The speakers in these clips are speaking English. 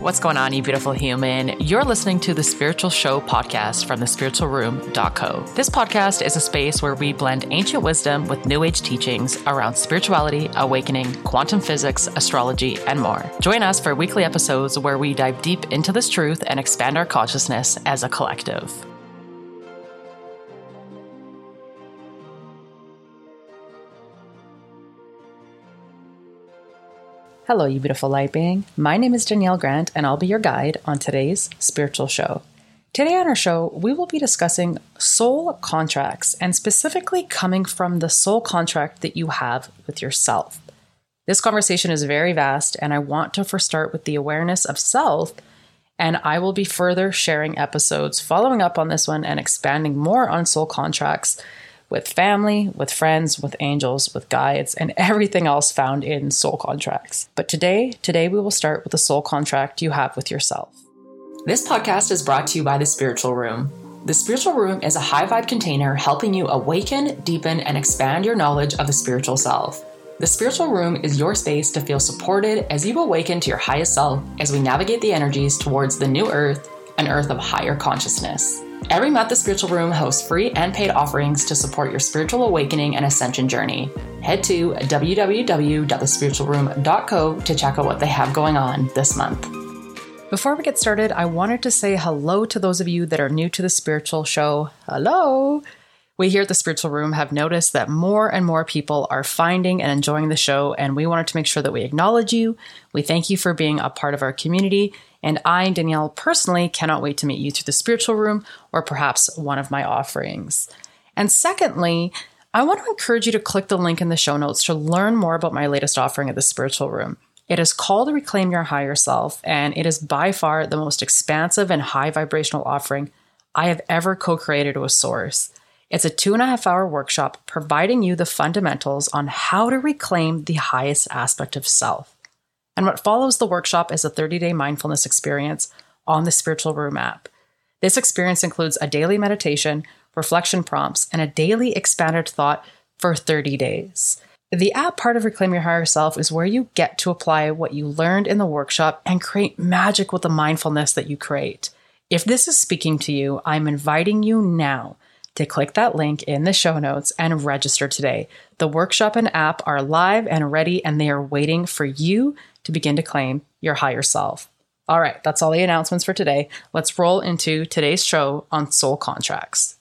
What's going on, you beautiful human? You're listening to the Spiritual Show podcast from thespiritualroom.co. This podcast is a space where we blend ancient wisdom with new age teachings around spirituality, awakening, quantum physics, astrology, and more. Join us for weekly episodes where we dive deep into this truth and expand our consciousness as a collective. Hello, you beautiful light being. My name is Danielle Grant, and I'll be your guide on today's spiritual show. Today on our show, we will be discussing soul contracts and specifically coming from the soul contract that you have with yourself. This conversation is very vast, and I want to first start with the awareness of self. And I will be further sharing episodes following up on this one and expanding more on soul contracts with family, with friends, with angels, with guides, and everything else found in soul contracts. But today, today we will start with the soul contract you have with yourself. This podcast is brought to you by the Spiritual Room. The Spiritual Room is a high vibe container helping you awaken, deepen, and expand your knowledge of the spiritual self. The Spiritual Room is your space to feel supported as you awaken to your highest self as we navigate the energies towards the new earth, an earth of higher consciousness. Every month, the Spiritual Room hosts free and paid offerings to support your spiritual awakening and ascension journey. Head to www.thespiritualroom.co to check out what they have going on this month. Before we get started, I wanted to say hello to those of you that are new to the spiritual show. Hello! We here at the Spiritual Room have noticed that more and more people are finding and enjoying the show, and we wanted to make sure that we acknowledge you. We thank you for being a part of our community, and I, Danielle, personally cannot wait to meet you through the Spiritual Room or perhaps one of my offerings. And secondly, I want to encourage you to click the link in the show notes to learn more about my latest offering at the Spiritual Room. It is called Reclaim Your Higher Self, and it is by far the most expansive and high vibrational offering I have ever co created with Source. It's a two and a half hour workshop providing you the fundamentals on how to reclaim the highest aspect of self. And what follows the workshop is a 30 day mindfulness experience on the Spiritual Room app. This experience includes a daily meditation, reflection prompts, and a daily expanded thought for 30 days. The app part of Reclaim Your Higher Self is where you get to apply what you learned in the workshop and create magic with the mindfulness that you create. If this is speaking to you, I'm inviting you now to click that link in the show notes and register today. The workshop and app are live and ready, and they are waiting for you to begin to claim your higher self. All right, that's all the announcements for today. Let's roll into today's show on soul contracts.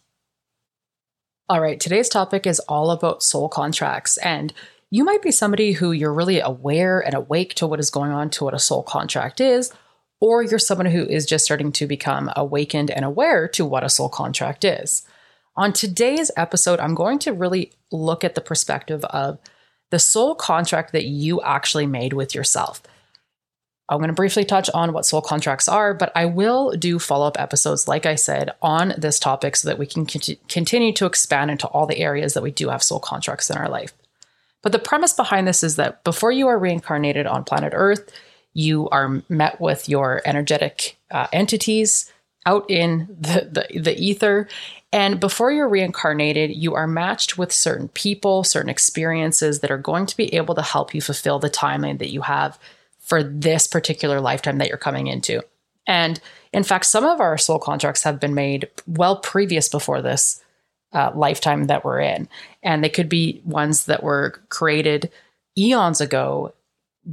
All right, today's topic is all about soul contracts. And you might be somebody who you're really aware and awake to what is going on, to what a soul contract is, or you're someone who is just starting to become awakened and aware to what a soul contract is. On today's episode, I'm going to really look at the perspective of the soul contract that you actually made with yourself. I'm going to briefly touch on what soul contracts are, but I will do follow up episodes, like I said, on this topic so that we can continue to expand into all the areas that we do have soul contracts in our life. But the premise behind this is that before you are reincarnated on planet Earth, you are met with your energetic uh, entities out in the, the, the ether and before you're reincarnated, you are matched with certain people, certain experiences that are going to be able to help you fulfill the timeline that you have for this particular lifetime that you're coming into. And in fact, some of our soul contracts have been made well previous before this uh, lifetime that we're in. And they could be ones that were created eons ago,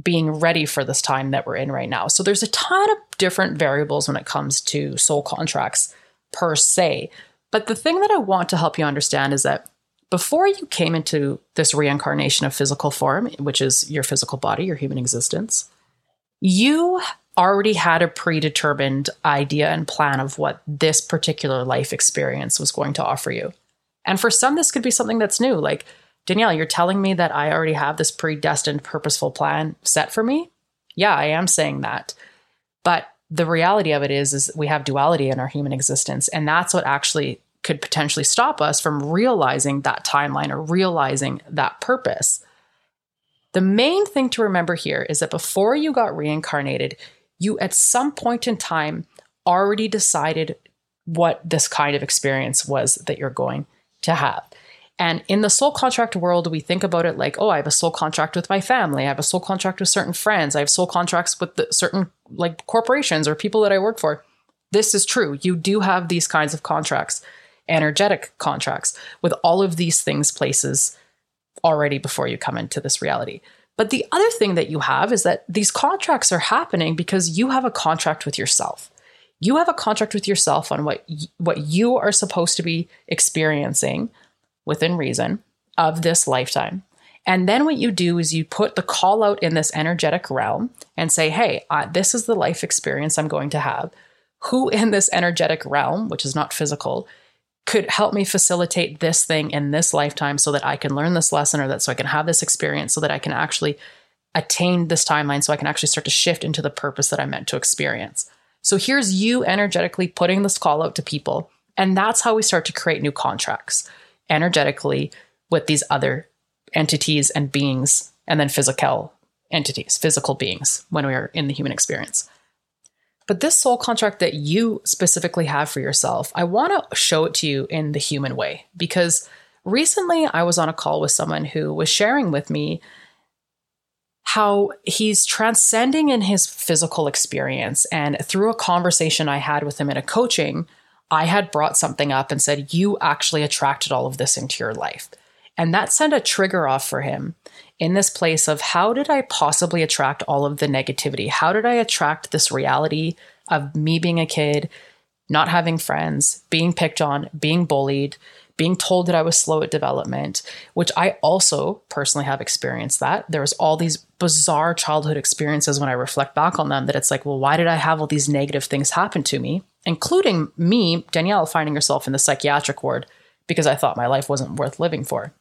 being ready for this time that we're in right now. So there's a ton of different variables when it comes to soul contracts per se. But the thing that I want to help you understand is that before you came into this reincarnation of physical form, which is your physical body, your human existence, you already had a predetermined idea and plan of what this particular life experience was going to offer you. And for some, this could be something that's new. Like, Danielle, you're telling me that I already have this predestined, purposeful plan set for me? Yeah, I am saying that. But the reality of it is is we have duality in our human existence and that's what actually could potentially stop us from realizing that timeline or realizing that purpose. The main thing to remember here is that before you got reincarnated you at some point in time already decided what this kind of experience was that you're going to have And in the soul contract world, we think about it like, oh, I have a soul contract with my family. I have a soul contract with certain friends. I have soul contracts with certain like corporations or people that I work for. This is true. You do have these kinds of contracts, energetic contracts with all of these things places already before you come into this reality. But the other thing that you have is that these contracts are happening because you have a contract with yourself. You have a contract with yourself on what y- what you are supposed to be experiencing within reason of this lifetime. And then what you do is you put the call out in this energetic realm and say, "Hey, uh, this is the life experience I'm going to have. Who in this energetic realm, which is not physical, could help me facilitate this thing in this lifetime so that I can learn this lesson or that so I can have this experience so that I can actually attain this timeline so I can actually start to shift into the purpose that I'm meant to experience. So here's you energetically putting this call out to people. And that's how we start to create new contracts energetically with these other entities and beings, and then physical entities, physical beings when we are in the human experience. But this soul contract that you specifically have for yourself, I want to show it to you in the human way because recently I was on a call with someone who was sharing with me how he's transcending in his physical experience. And through a conversation I had with him in a coaching, I had brought something up and said, You actually attracted all of this into your life. And that sent a trigger off for him in this place of how did I possibly attract all of the negativity? How did I attract this reality of me being a kid, not having friends, being picked on, being bullied, being told that I was slow at development, which I also personally have experienced that. There was all these bizarre childhood experiences when I reflect back on them that it's like, well, why did I have all these negative things happen to me? Including me, Danielle, finding herself in the psychiatric ward because I thought my life wasn't worth living for.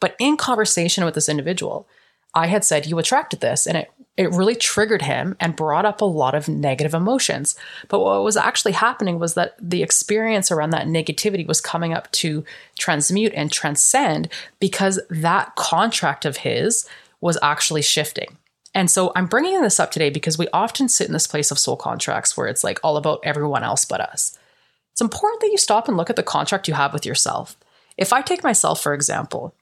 But in conversation with this individual, I had said, You attracted this. And it, it really triggered him and brought up a lot of negative emotions. But what was actually happening was that the experience around that negativity was coming up to transmute and transcend because that contract of his was actually shifting. And so I'm bringing this up today because we often sit in this place of soul contracts where it's like all about everyone else but us. It's important that you stop and look at the contract you have with yourself. If I take myself, for example,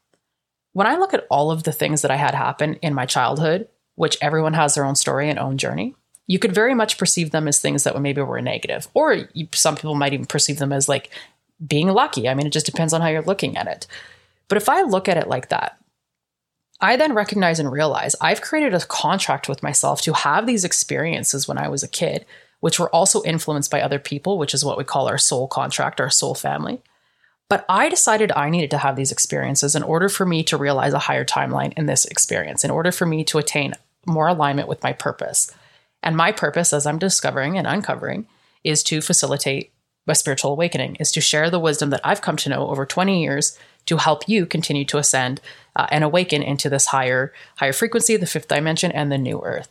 when I look at all of the things that I had happen in my childhood, which everyone has their own story and own journey, you could very much perceive them as things that maybe were negative, or you, some people might even perceive them as like being lucky. I mean, it just depends on how you're looking at it. But if I look at it like that, I then recognize and realize I've created a contract with myself to have these experiences when I was a kid, which were also influenced by other people, which is what we call our soul contract, our soul family. But I decided I needed to have these experiences in order for me to realize a higher timeline in this experience, in order for me to attain more alignment with my purpose. And my purpose, as I'm discovering and uncovering, is to facilitate a spiritual awakening, is to share the wisdom that I've come to know over 20 years to help you continue to ascend uh, and awaken into this higher higher frequency, the fifth dimension, and the new earth.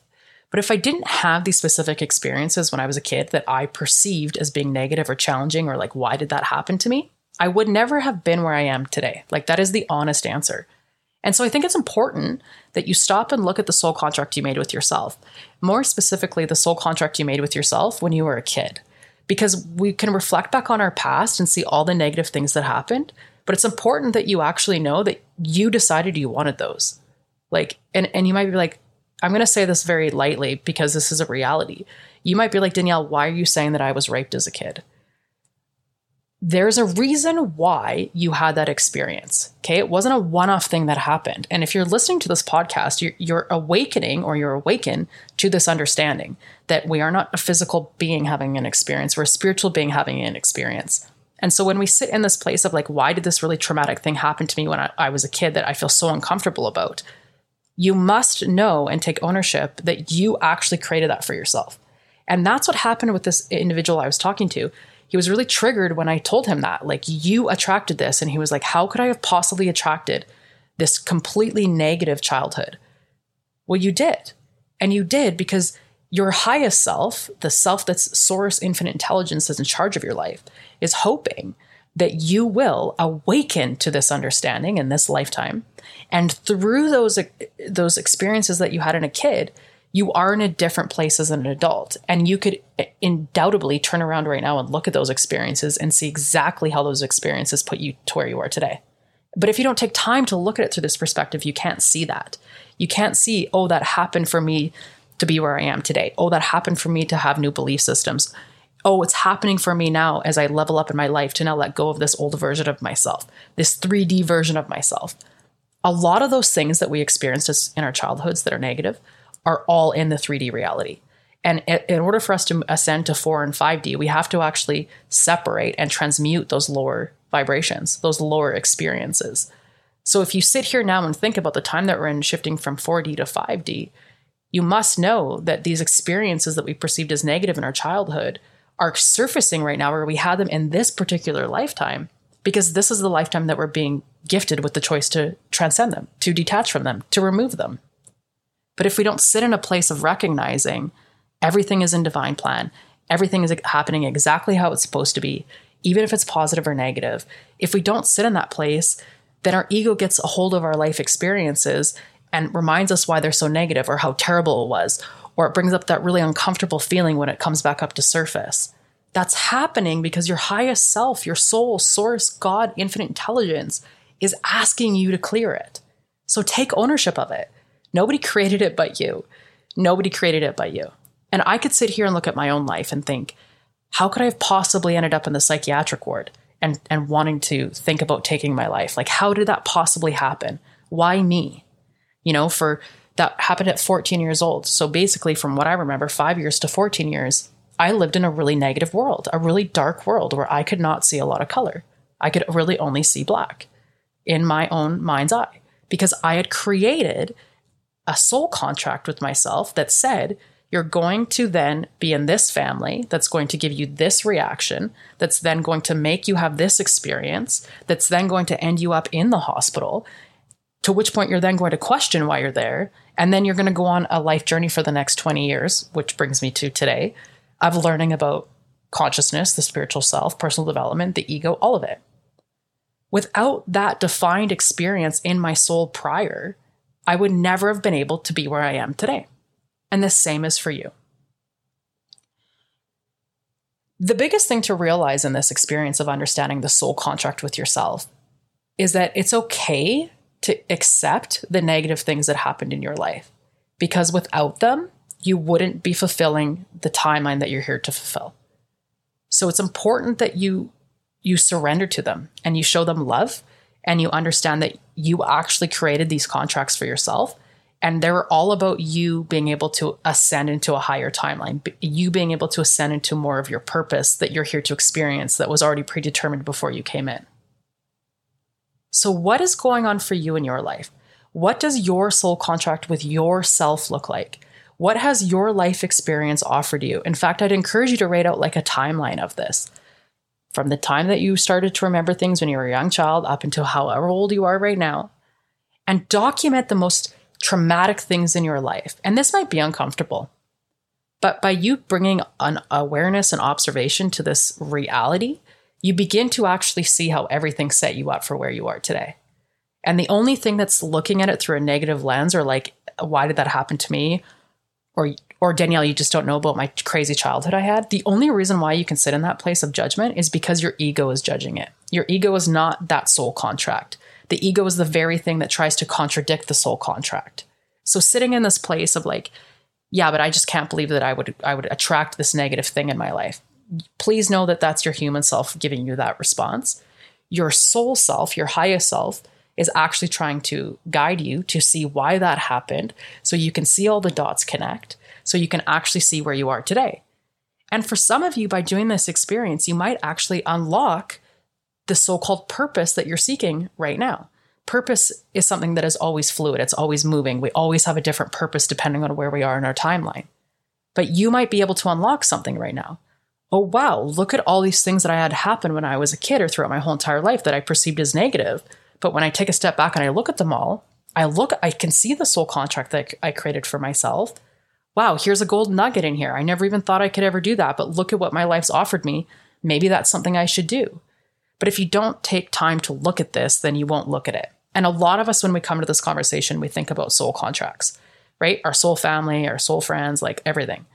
But if I didn't have these specific experiences when I was a kid that I perceived as being negative or challenging, or like, why did that happen to me? I would never have been where I am today. Like, that is the honest answer. And so I think it's important that you stop and look at the soul contract you made with yourself. More specifically, the soul contract you made with yourself when you were a kid. Because we can reflect back on our past and see all the negative things that happened. But it's important that you actually know that you decided you wanted those. Like, and, and you might be like, I'm going to say this very lightly because this is a reality. You might be like, Danielle, why are you saying that I was raped as a kid? There's a reason why you had that experience. Okay. It wasn't a one off thing that happened. And if you're listening to this podcast, you're, you're, awakening or you're awakened to this understanding that we are not a physical being having an experience, we're a spiritual being having an experience. And so when we sit in this place of like, why did this really traumatic thing happen to me when I, I was a kid that I feel so uncomfortable about? You must know and take ownership that you actually created that for yourself. And that's what happened with this individual I was talking to he was really triggered when I told him that, like, you attracted this. And he was like, how could I have possibly attracted this completely negative childhood? Well, you did. And you did because your highest self, the self that's source infinite intelligence that's in charge of your life, is hoping that you will awaken to this understanding in this lifetime. And through those, those experiences that you had in a kid, you are in a different place as an adult. And you could undoubtedly turn around right now and look at those experiences and see exactly how those experiences put you to where you are today. But if you don't take time to look at it through this perspective, you can't see that. You can't see, oh, that happened for me to be where I am today. Oh, that happened for me to have new belief systems. Oh, it's happening for me now as I level up in my life to now let go of this old version of myself, this 3D version of myself. A lot of those things that we experienced in our childhoods that are negative are all in the 3D reality. And in order for us to ascend to 4 and 5D, we have to actually separate and transmute those lower vibrations, those lower experiences. So if you sit here now and think about the time that we're in shifting from 4D to 5D, you must know that these experiences that we perceived as negative in our childhood are surfacing right now where we had them in this particular lifetime because this is the lifetime that we're being gifted with the choice to transcend them, to detach from them, to remove them. But if we don't sit in a place of recognizing everything is in divine plan, everything is happening exactly how it's supposed to be, even if it's positive or negative, if we don't sit in that place, then our ego gets a hold of our life experiences and reminds us why they're so negative or how terrible it was, or it brings up that really uncomfortable feeling when it comes back up to surface. That's happening because your highest self, your soul, source, God, infinite intelligence is asking you to clear it. So take ownership of it. Nobody created it but you. Nobody created it but you. And I could sit here and look at my own life and think, how could I have possibly ended up in the psychiatric ward and, and wanting to think about taking my life? Like, how did that possibly happen? Why me? You know, for that happened at 14 years old. So basically, from what I remember, five years to 14 years, I lived in a really negative world, a really dark world where I could not see a lot of color. I could really only see black in my own mind's eye because I had created a soul contract with myself that said, you're going to then be in this family that's going to give you this reaction, that's then going to make you have this experience, that's then going to end you up in the hospital, to which point you're then going to question why you're there. And then you're going to go on a life journey for the next 20 years, which brings me to today, of learning about consciousness, the spiritual self, personal development, the ego, all of it. Without that defined experience in my soul prior, I would never have been able to be where I am today. And the same is for you. The biggest thing to realize in this experience of understanding the soul contract with yourself is that it's okay to accept the negative things that happened in your life because without them, you wouldn't be fulfilling the timeline that you're here to fulfill. So it's important that you you surrender to them and you show them love and you understand that you actually created these contracts for yourself and they're all about you being able to ascend into a higher timeline you being able to ascend into more of your purpose that you're here to experience that was already predetermined before you came in. So what is going on for you in your life? What does your soul contract with yourself look like? What has your life experience offered you? In fact i'd encourage you to write out like a timeline of this from the time that you started to remember things when you were a young child up until however old you are right now and document the most traumatic things in your life. And this might be uncomfortable. But by you bringing an awareness and observation to this reality, you begin to actually see how everything set you up for where you are today. And the only thing that's looking at it through a negative lens or like, why did that happen to me? Or, or Danielle, you just don't know about my crazy childhood I had. The only reason why you can sit in that place of judgment is because your ego is judging it. Your ego is not that soul contract. The ego is the very thing that tries to contradict the soul contract. So sitting in this place of like, yeah, but I just can't believe that I would I would attract this negative thing in my life. Please know that that's your human self giving you that response. Your soul self, your highest self, is actually trying to guide you to see why that happened so you can see all the dots connect, so you can actually see where you are today. And for some of you, by doing this experience, you might actually unlock the so called purpose that you're seeking right now. Purpose is something that is always fluid, it's always moving. We always have a different purpose depending on where we are in our timeline. But you might be able to unlock something right now. Oh, wow, look at all these things that I had happen when I was a kid or throughout my whole entire life that I perceived as negative. But when I take a step back and I look at them all, I look, I can see the soul contract that I created for myself. Wow, here's a gold nugget in here. I never even thought I could ever do that, but look at what my life's offered me. Maybe that's something I should do. But if you don't take time to look at this, then you won't look at it. And a lot of us, when we come to this conversation, we think about soul contracts, right? Our soul family, our soul friends, like everything.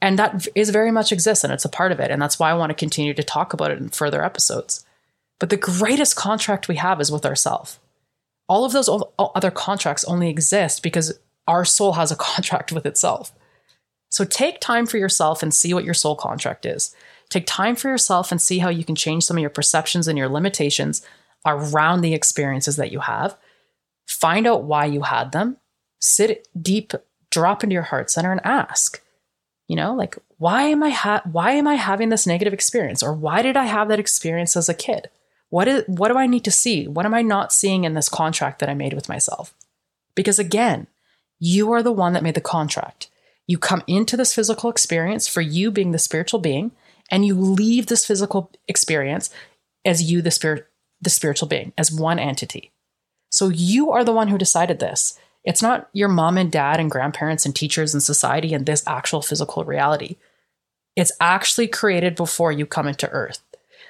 And that is very much exists and it's a part of it. And that's why I want to continue to talk about it in further episodes. But the greatest contract we have is with ourselves. All of those other contracts only exist because our soul has a contract with itself. So take time for yourself and see what your soul contract is. Take time for yourself and see how you can change some of your perceptions and your limitations around the experiences that you have. Find out why you had them. Sit deep, drop into your heart center and ask. You know, like why am I ha- why am I having this negative experience or why did I have that experience as a kid? What is what do I need to see? What am I not seeing in this contract that I made with myself? Because again, you are the one that made the contract. You come into this physical experience for you being the spiritual being and you leave this physical experience as you the spirit the spiritual being as one entity. So you are the one who decided this. It's not your mom and dad and grandparents and teachers and society and this actual physical reality. It's actually created before you come into earth.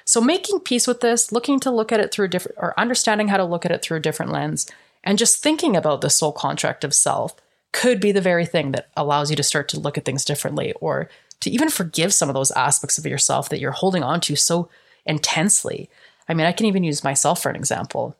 So making peace with this looking to look at it through a different or understanding how to look at it through a different lens and just thinking about the soul contract of self could be the very thing that allows you to start to look at things differently or to even forgive some of those aspects of yourself that you're holding on to so intensely. I mean, I can even use myself for an example.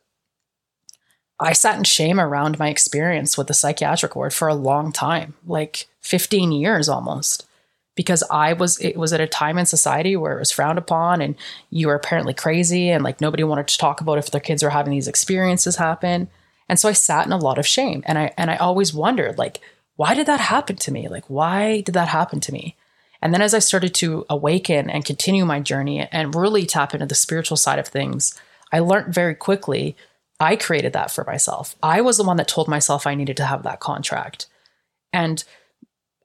I sat in shame around my experience with the psychiatric ward for a long time, like 15 years almost, because I was, it was at a time in society where it was frowned upon and you were apparently crazy and like nobody wanted to talk about if their kids were having these experiences happen. And so I sat in a lot of shame and I, and I always wondered like, why did that happen to me? Like, why did that happen to me? And then as I started to awaken and continue my journey and really tap into the spiritual side of things, I learned very quickly I created that for myself. I was the one that told myself I needed to have that contract. And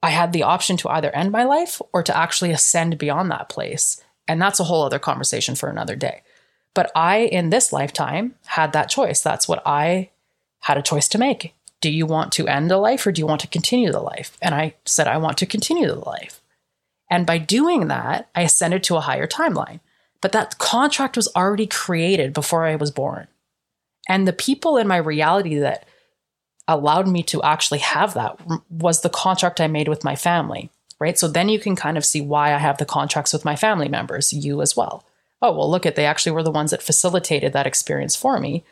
I had the option to either end my life or to actually ascend beyond that place. And that's a whole other conversation for another day. But I, in this lifetime, had that choice. That's what I had a choice to make. Do you want to end the life or do you want to continue the life? And I said, I want to continue the life. And by doing that, I ascended to a higher timeline. But that contract was already created before I was born. And the people in my reality that allowed me to actually have that was the contract I made with my family, right? So then you can kind of see why I have the contracts with my family members, you as well. Oh, well, look at they actually were the ones that facilitated that experience for me,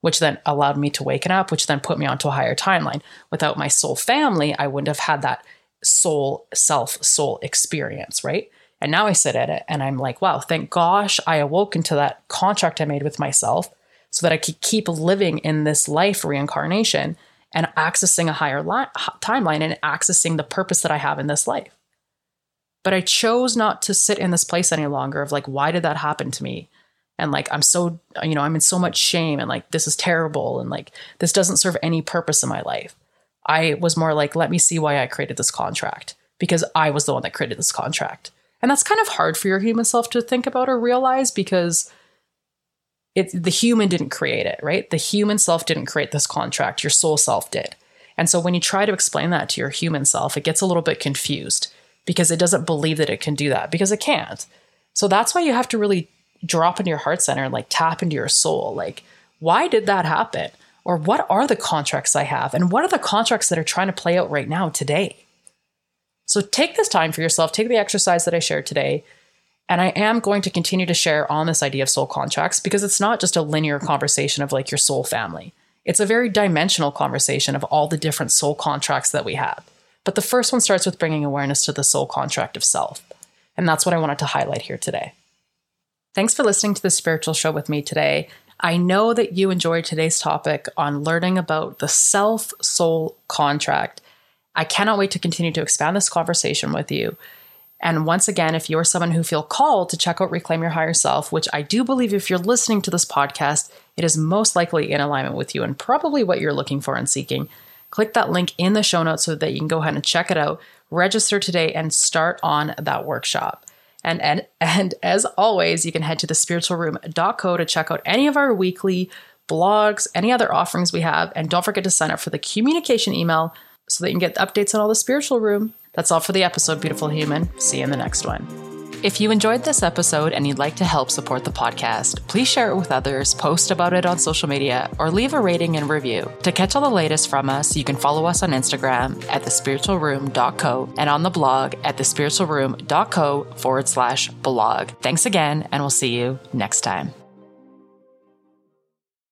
which then allowed me to waken up, which then put me onto a higher timeline. Without my soul family, I wouldn't have had that soul, self, soul experience, right? And now I sit at it and I'm like, wow, thank gosh I awoke into that contract I made with myself so that I could keep living in this life reincarnation and accessing a higher li- timeline and accessing the purpose that I have in this life. But I chose not to sit in this place any longer of like, why did that happen to me? And like, I'm so, you know, I'm in so much shame and like, this is terrible. And like, this doesn't serve any purpose in my life. I was more like, let me see why I created this contract because I was the one that created this contract. And that's kind of hard for your human self to think about or realize because it, the human didn't create it, right? The human self didn't create this contract, your soul self did. And so when you try to explain that to your human self, it gets a little bit confused because it doesn't believe that it can do that because it can't. So that's why you have to really drop into your heart center and like tap into your soul. Like, why did that happen? Or what are the contracts I have? And what are the contracts that are trying to play out right now today? So take this time for yourself, take the exercise that I shared today. And I am going to continue to share on this idea of soul contracts because it's not just a linear conversation of like your soul family. It's a very dimensional conversation of all the different soul contracts that we have. But the first one starts with bringing awareness to the soul contract of self. And that's what I wanted to highlight here today. Thanks for listening to the spiritual show with me today. I know that you enjoyed today's topic on learning about the self soul contract. I cannot wait to continue to expand this conversation with you. And once again, if you're someone who feel called to check out Reclaim Your Higher Self, which I do believe if you're listening to this podcast, it is most likely in alignment with you and probably what you're looking for and seeking, click that link in the show notes so that you can go ahead and check it out, register today, and start on that workshop. And, and, and as always, you can head to thespiritualroom.co to check out any of our weekly blogs, any other offerings we have. And don't forget to sign up for the communication email so that you can get updates on all the spiritual room. That's all for the episode, beautiful human. See you in the next one. If you enjoyed this episode and you'd like to help support the podcast, please share it with others, post about it on social media, or leave a rating and review. To catch all the latest from us, you can follow us on Instagram at thespiritualroom.co and on the blog at thespiritualroom.co forward slash blog. Thanks again, and we'll see you next time.